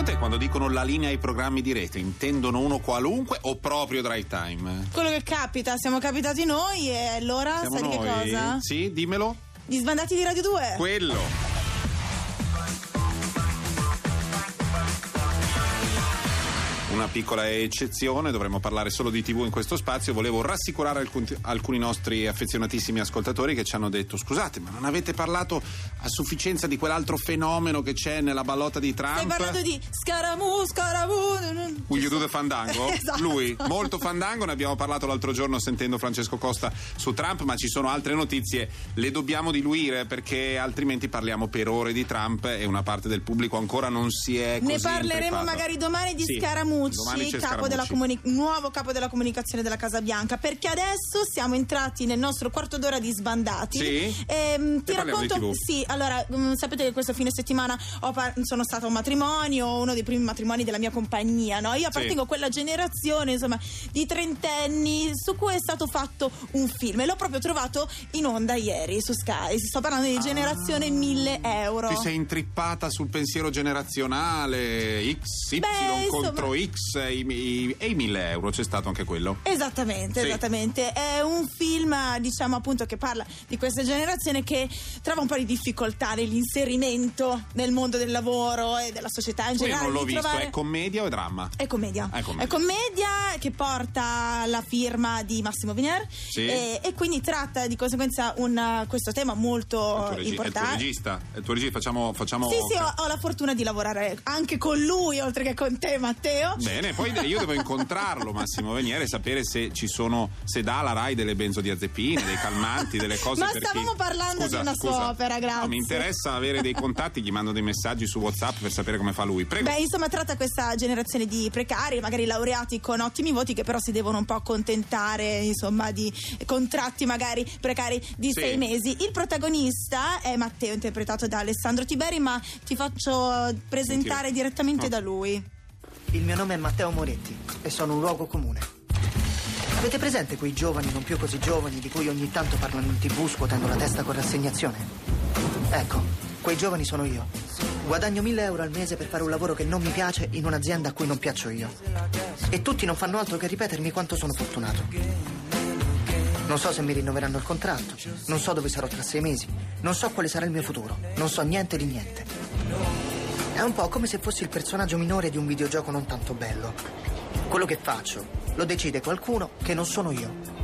secondo te quando dicono la linea ai programmi di rete intendono uno qualunque o proprio drive time? Quello che capita, siamo capitati noi e allora Siamo sai di che noi? cosa? Sì, dimmelo. Gli sbandati di Radio 2. Quello. Una piccola eccezione, dovremmo parlare solo di TV in questo spazio. Volevo rassicurare alcun- alcuni nostri affezionatissimi ascoltatori che ci hanno detto: Scusate, ma non avete parlato a sufficienza di quell'altro fenomeno che c'è nella ballotta di Trump? Stai parlando di Scaramu, Scaramu. Will you do the fandango? Esatto. Lui, molto fandango, ne abbiamo parlato l'altro giorno sentendo Francesco Costa su Trump, ma ci sono altre notizie, le dobbiamo diluire perché altrimenti parliamo per ore di Trump e una parte del pubblico ancora non si è Ne parleremo intrippata. magari domani di Sì, Scaramucci, capo comuni- nuovo capo della comunicazione della Casa Bianca, perché adesso siamo entrati nel nostro quarto d'ora di sbandati. Sì? Ehm, ti E parliamo di racconto, sì, allora, mm, sapete che questo fine settimana par- sono stata a un matrimonio, uno dei primi matrimoni della mia compagnia, no? Io appartengo a quella generazione, insomma, di trentenni su cui è stato fatto un film e l'ho proprio trovato in onda ieri su Sky. Sto parlando di generazione 1000 euro. Ah. Ti sei intrippata sul pensiero generazionale X, Y Beh, insomma- contro X e i, i- e i 1000 euro, c'è stato anche quello. Esattamente, Sì. esattamente. È un film, diciamo appunto, che parla di questa generazione che trova un po' di difficoltà nell'inserimento nel mondo del lavoro e della società in Io generale. non l'ho visto, trovare- è commedia o è dramma? È commedia. È commedia. commedia che porta la firma di Massimo Viner Sì. e, e quindi tratta di conseguenza un, questo tema È molto regi- è il tuo importante. regista? È il tuo regista? Facciamo, facciamo Sì, sì, ho, ho la fortuna di lavorare anche con lui, oltre che con te, Matteo. Bene, poi io devo incontrarlo Massimo Veniere e sapere se ci sono, se dà la RAI delle benzodiazepine, dei calmanti, delle cose Ma per stavamo parlando Scusa, di una scusa. soap opera, grazie. No, mi interessa avere dei contatti, gli mando dei messaggi su WhatsApp per sapere come fa lui. Prego. Beh, insomma, tratta questa generazione di precari, magari laureati con ottimi voti, che però si devono un po' accontentare, insomma, di contratti magari precari di Sì. sei mesi. Il protagonista è Matteo, interpretato da Alessandro Tiberi, ma ti faccio presentare Sentire. direttamente Oh. da lui. Il mio nome è Matteo Moretti e sono un luogo comune. Avete presente quei giovani non più così giovani di cui ogni tanto parlano in tv scuotendo la testa con rassegnazione? Ecco, quei giovani sono io. Guadagno 1000 euro al mese per fare un lavoro che non mi piace in un'azienda a cui non piaccio io. E tutti non fanno altro che ripetermi quanto sono fortunato. Non so se mi rinnoveranno il contratto, non so dove sarò tra sei mesi, non so quale sarà il mio futuro, non so niente di niente. È un po' come se fossi il personaggio minore di un videogioco non tanto bello. Quello che faccio lo decide qualcuno che non sono io.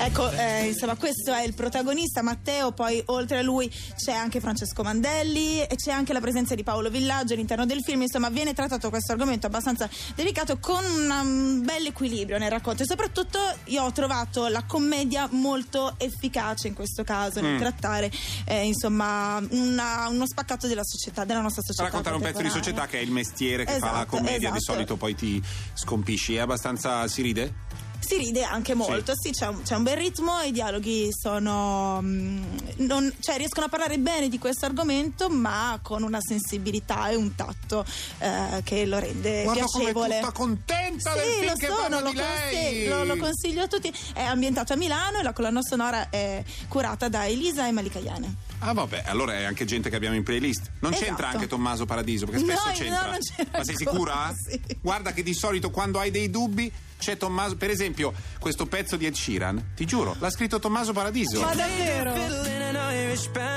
Ecco, eh, insomma, questo è il protagonista Matteo, poi oltre a lui c'è anche Francesco Mandelli e c'è anche la presenza di Paolo Villaggio all'interno del film, insomma, viene trattato questo argomento abbastanza delicato con un bel equilibrio nel racconto e soprattutto io ho trovato la commedia molto efficace in questo caso nel Mm. trattare eh, insomma una- uno spaccato della società, della nostra società. raccontare un pezzo di società che è il mestiere che fa la Esatto, commedia, di esatto. solito poi ti scompisci. È abbastanza. si ride? Si ride anche molto, sì, c'è, un, c'è un bel ritmo, i dialoghi sono. mm, non- cioè, riescono a parlare bene di questo argomento, ma con una sensibilità e un tatto eh, che lo rende Guarda piacevole. tutta contenta del Sì, film lo che sono, lo, di lei. consiglio, lo, lo consiglio a tutti. È ambientato a Milano e la colonna sonora è curata da Elisa e Malika Iane. Ah vabbè, allora è anche gente che abbiamo in playlist. Non Esatto. c'entra anche Tommaso Paradiso, perché spesso No, c'entra. no, non c'era Ma sei sicura? sì. Guarda che di solito quando hai dei dubbi c'è Tommaso. Per esempio, questo pezzo di Ed Sheeran, ti giuro, l'ha scritto Tommaso Paradiso. Ma davvero?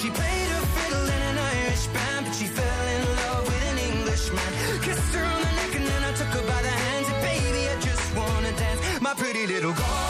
she played her fiddle in an Irish band, but she fell in love with an Englishman. Kissed her on the neck and then I took her by the hands. And baby, I just wanna dance. My pretty little Galway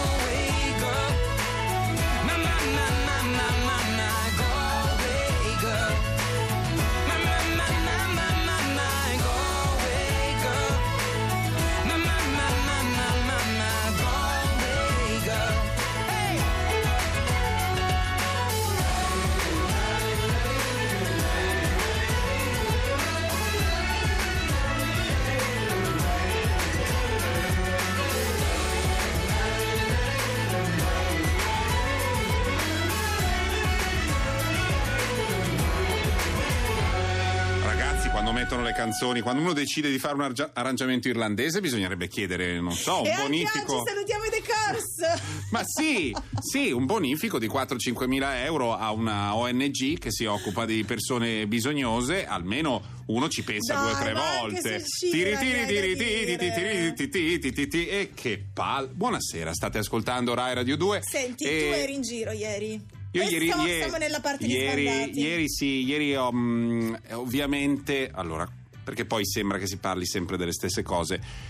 Quando mettono le canzoni, quando uno decide di fare un argia- arrangiamento irlandese, bisognerebbe chiedere, non so, un e bonifico. oggi salutiamo i The Cars. Ma sì, sì, un bonifico di 4-5 mila euro a una ONG che si occupa di persone bisognose, almeno uno ci pensa Dai, due o tre volte. Tiri tiri tiri tiri tiri tiri tiri tiri E che pal. Buonasera, state ascoltando Rai Radio 2. Senti, e- tu eri in giro ieri. Io ieri, siamo, ieri- siamo nella parte ieri, ieri sì, ieri ho, mm, ovviamente, allora, perché poi sembra che si parli sempre delle stesse cose.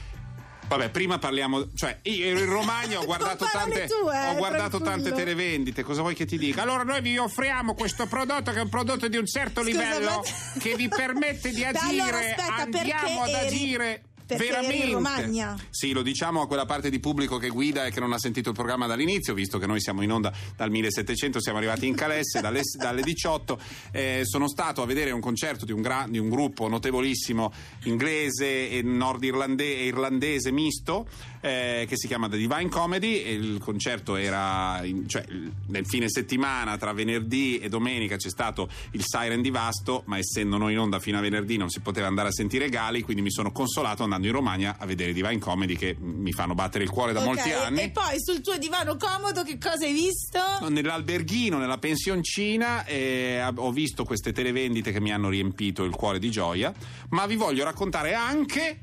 Vabbè, prima parliamo, cioè io ero in Romagna, ho guardato, tante, tue, ho guardato tante televendite, cosa vuoi che ti dica? Allora noi vi offriamo questo prodotto che è un prodotto di un certo Scusa, livello ma- che vi permette di Beh, agire, allora, aspetta, andiamo ad eri- agire perché eri in veramente. Romagna? Sì, lo diciamo a quella parte di pubblico che guida e che non ha sentito il programma dall'inizio, visto che noi siamo in onda dal 1700, siamo arrivati in Calesse dalle, dalle 18. Eh, sono stato a vedere un concerto di un, gra- di un gruppo notevolissimo inglese e nordirlandese irlandese misto eh, che si chiama The Divine Comedy. E il concerto era in- cioè, nel fine settimana tra venerdì e domenica c'è stato il Siren di Vasto, ma essendo noi in onda fino a venerdì non si poteva andare a sentire Gali, quindi mi sono consolato andando in Romagna a vedere Divine Comedy che mi fanno battere il cuore da Ok, molti anni. E poi sul tuo divano comodo che cosa hai visto? Nell'alberghino, nella pensioncina, eh, ho visto queste televendite che mi hanno riempito il cuore di gioia, ma vi voglio raccontare anche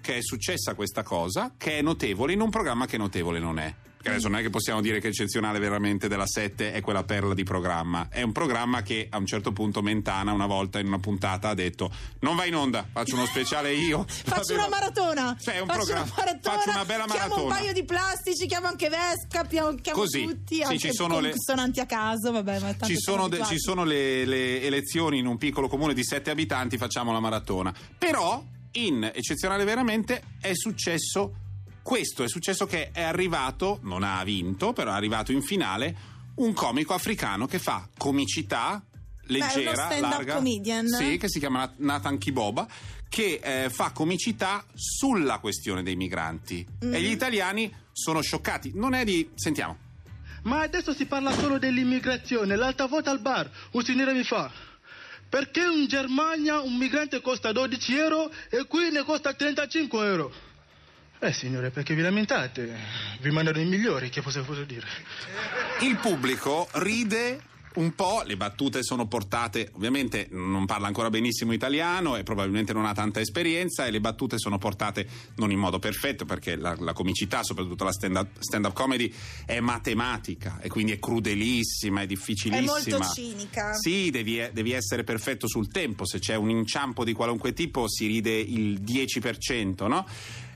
che è successa questa cosa, che è notevole in un programma che notevole non è. Perché adesso non è che possiamo dire che eccezionale veramente della 7 è quella perla di programma. È un programma che a un certo punto Mentana una volta in una puntata ha detto non va in onda, faccio uno speciale io. Faccio una maratona. Cioè, è un faccio programma- una maratona. faccio una bella Chiamo un maratona. paio di plastici, chiamo anche Vesca, chiamo, chiamo Così. tutti. Sì, anche ci sono le- a caso, vabbè, ma tanto Ci sono, de- ci sono le, le elezioni in un piccolo comune di sette abitanti, facciamo la maratona. Però, in eccezionale veramente, è successo questo: è successo che è arrivato, non ha vinto, però è arrivato in finale un comico africano che fa comicità leggera, uno stand-up larga, comedian. sì, che si chiama Nathan Kiboba, che eh, fa comicità sulla questione dei migranti. Mm. E gli italiani sono scioccati. Non è di. Sentiamo. Ma adesso si parla solo dell'immigrazione. L'altra volta al bar un signore mi fa: Perché in Germania un migrante costa 12 euro e qui ne costa 35 euro? Eh signore, perché vi lamentate? Vi mandano i migliori, che cosa posso dire? Il pubblico ride un po', le battute sono portate, ovviamente non parla ancora benissimo italiano e probabilmente non ha tanta esperienza e le battute sono portate non in modo perfetto perché la, la comicità, soprattutto la stand-up, stand-up comedy, è matematica e quindi è crudelissima, è difficilissima. È molto cinica. Sì, devi, devi essere perfetto sul tempo, se c'è un inciampo di qualunque tipo si ride il 10%, no?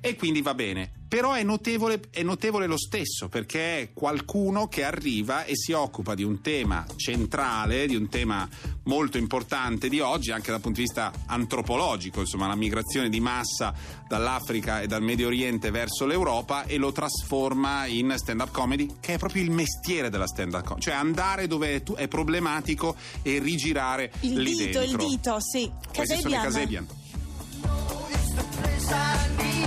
E quindi va bene. Però è notevole, è notevole lo stesso perché è qualcuno che arriva e si occupa di un tema centrale, di un tema molto importante di oggi, anche dal punto di vista antropologico, insomma, la migrazione di massa dall'Africa e dal Medio Oriente verso l'Europa e lo trasforma in stand-up comedy, che è proprio il mestiere della stand-up comedy, cioè andare dove è, tu- è problematico e rigirare Il lì dito, il dentro. dito, sì. Questi sono i Casabian. Casabian. Questi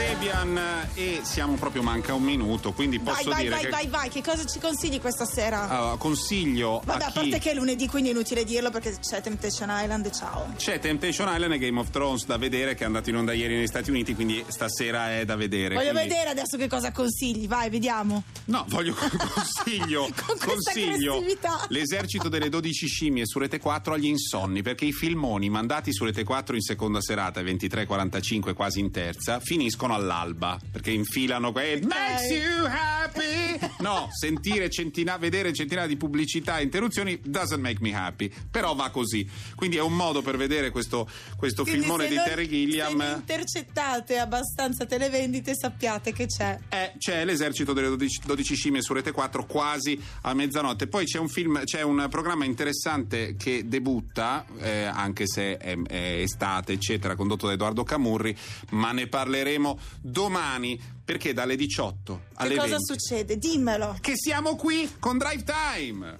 Casebian e siamo proprio manca un minuto, quindi posso vai, dire vai, che vai, vai. Che cosa ci consigli questa sera? Allora, consiglio Vabbè, a a chi parte che è lunedì, quindi è inutile dirlo perché c'è Temptation Island e ciao. c'è Temptation Island e Game of Thrones da vedere che è andato in onda ieri negli Stati Uniti, quindi stasera è da vedere. Voglio quindi- vedere adesso che cosa consigli, vai, vediamo. No, voglio consiglio, Con consiglio l'esercito delle 12 scimmie su Rete 4 agli insonni, perché i filmoni mandati su Rete 4 in seconda serata, 23.45 quasi in terza, finiscono all'alba, perché infilano quel Makes you happy! No, sentire centinaia, vedere centinaia di pubblicità e interruzioni doesn't make me happy, però va così. Quindi è un modo per vedere questo, questo filmone di Terry Gilliam. Se intercettate abbastanza televendite, sappiate che c'è. Eh, c'è l'esercito delle 12, 12 scimmie su Rete 4 quasi a mezzanotte. Poi c'è un film, c'è un programma interessante che debutta, eh, anche se è, è estate, eccetera, condotto da Edoardo Camurri, ma ne parleremo domani perché dalle 18 alle Che cosa 20 succede? Dimmelo. che siamo qui con Drive Time.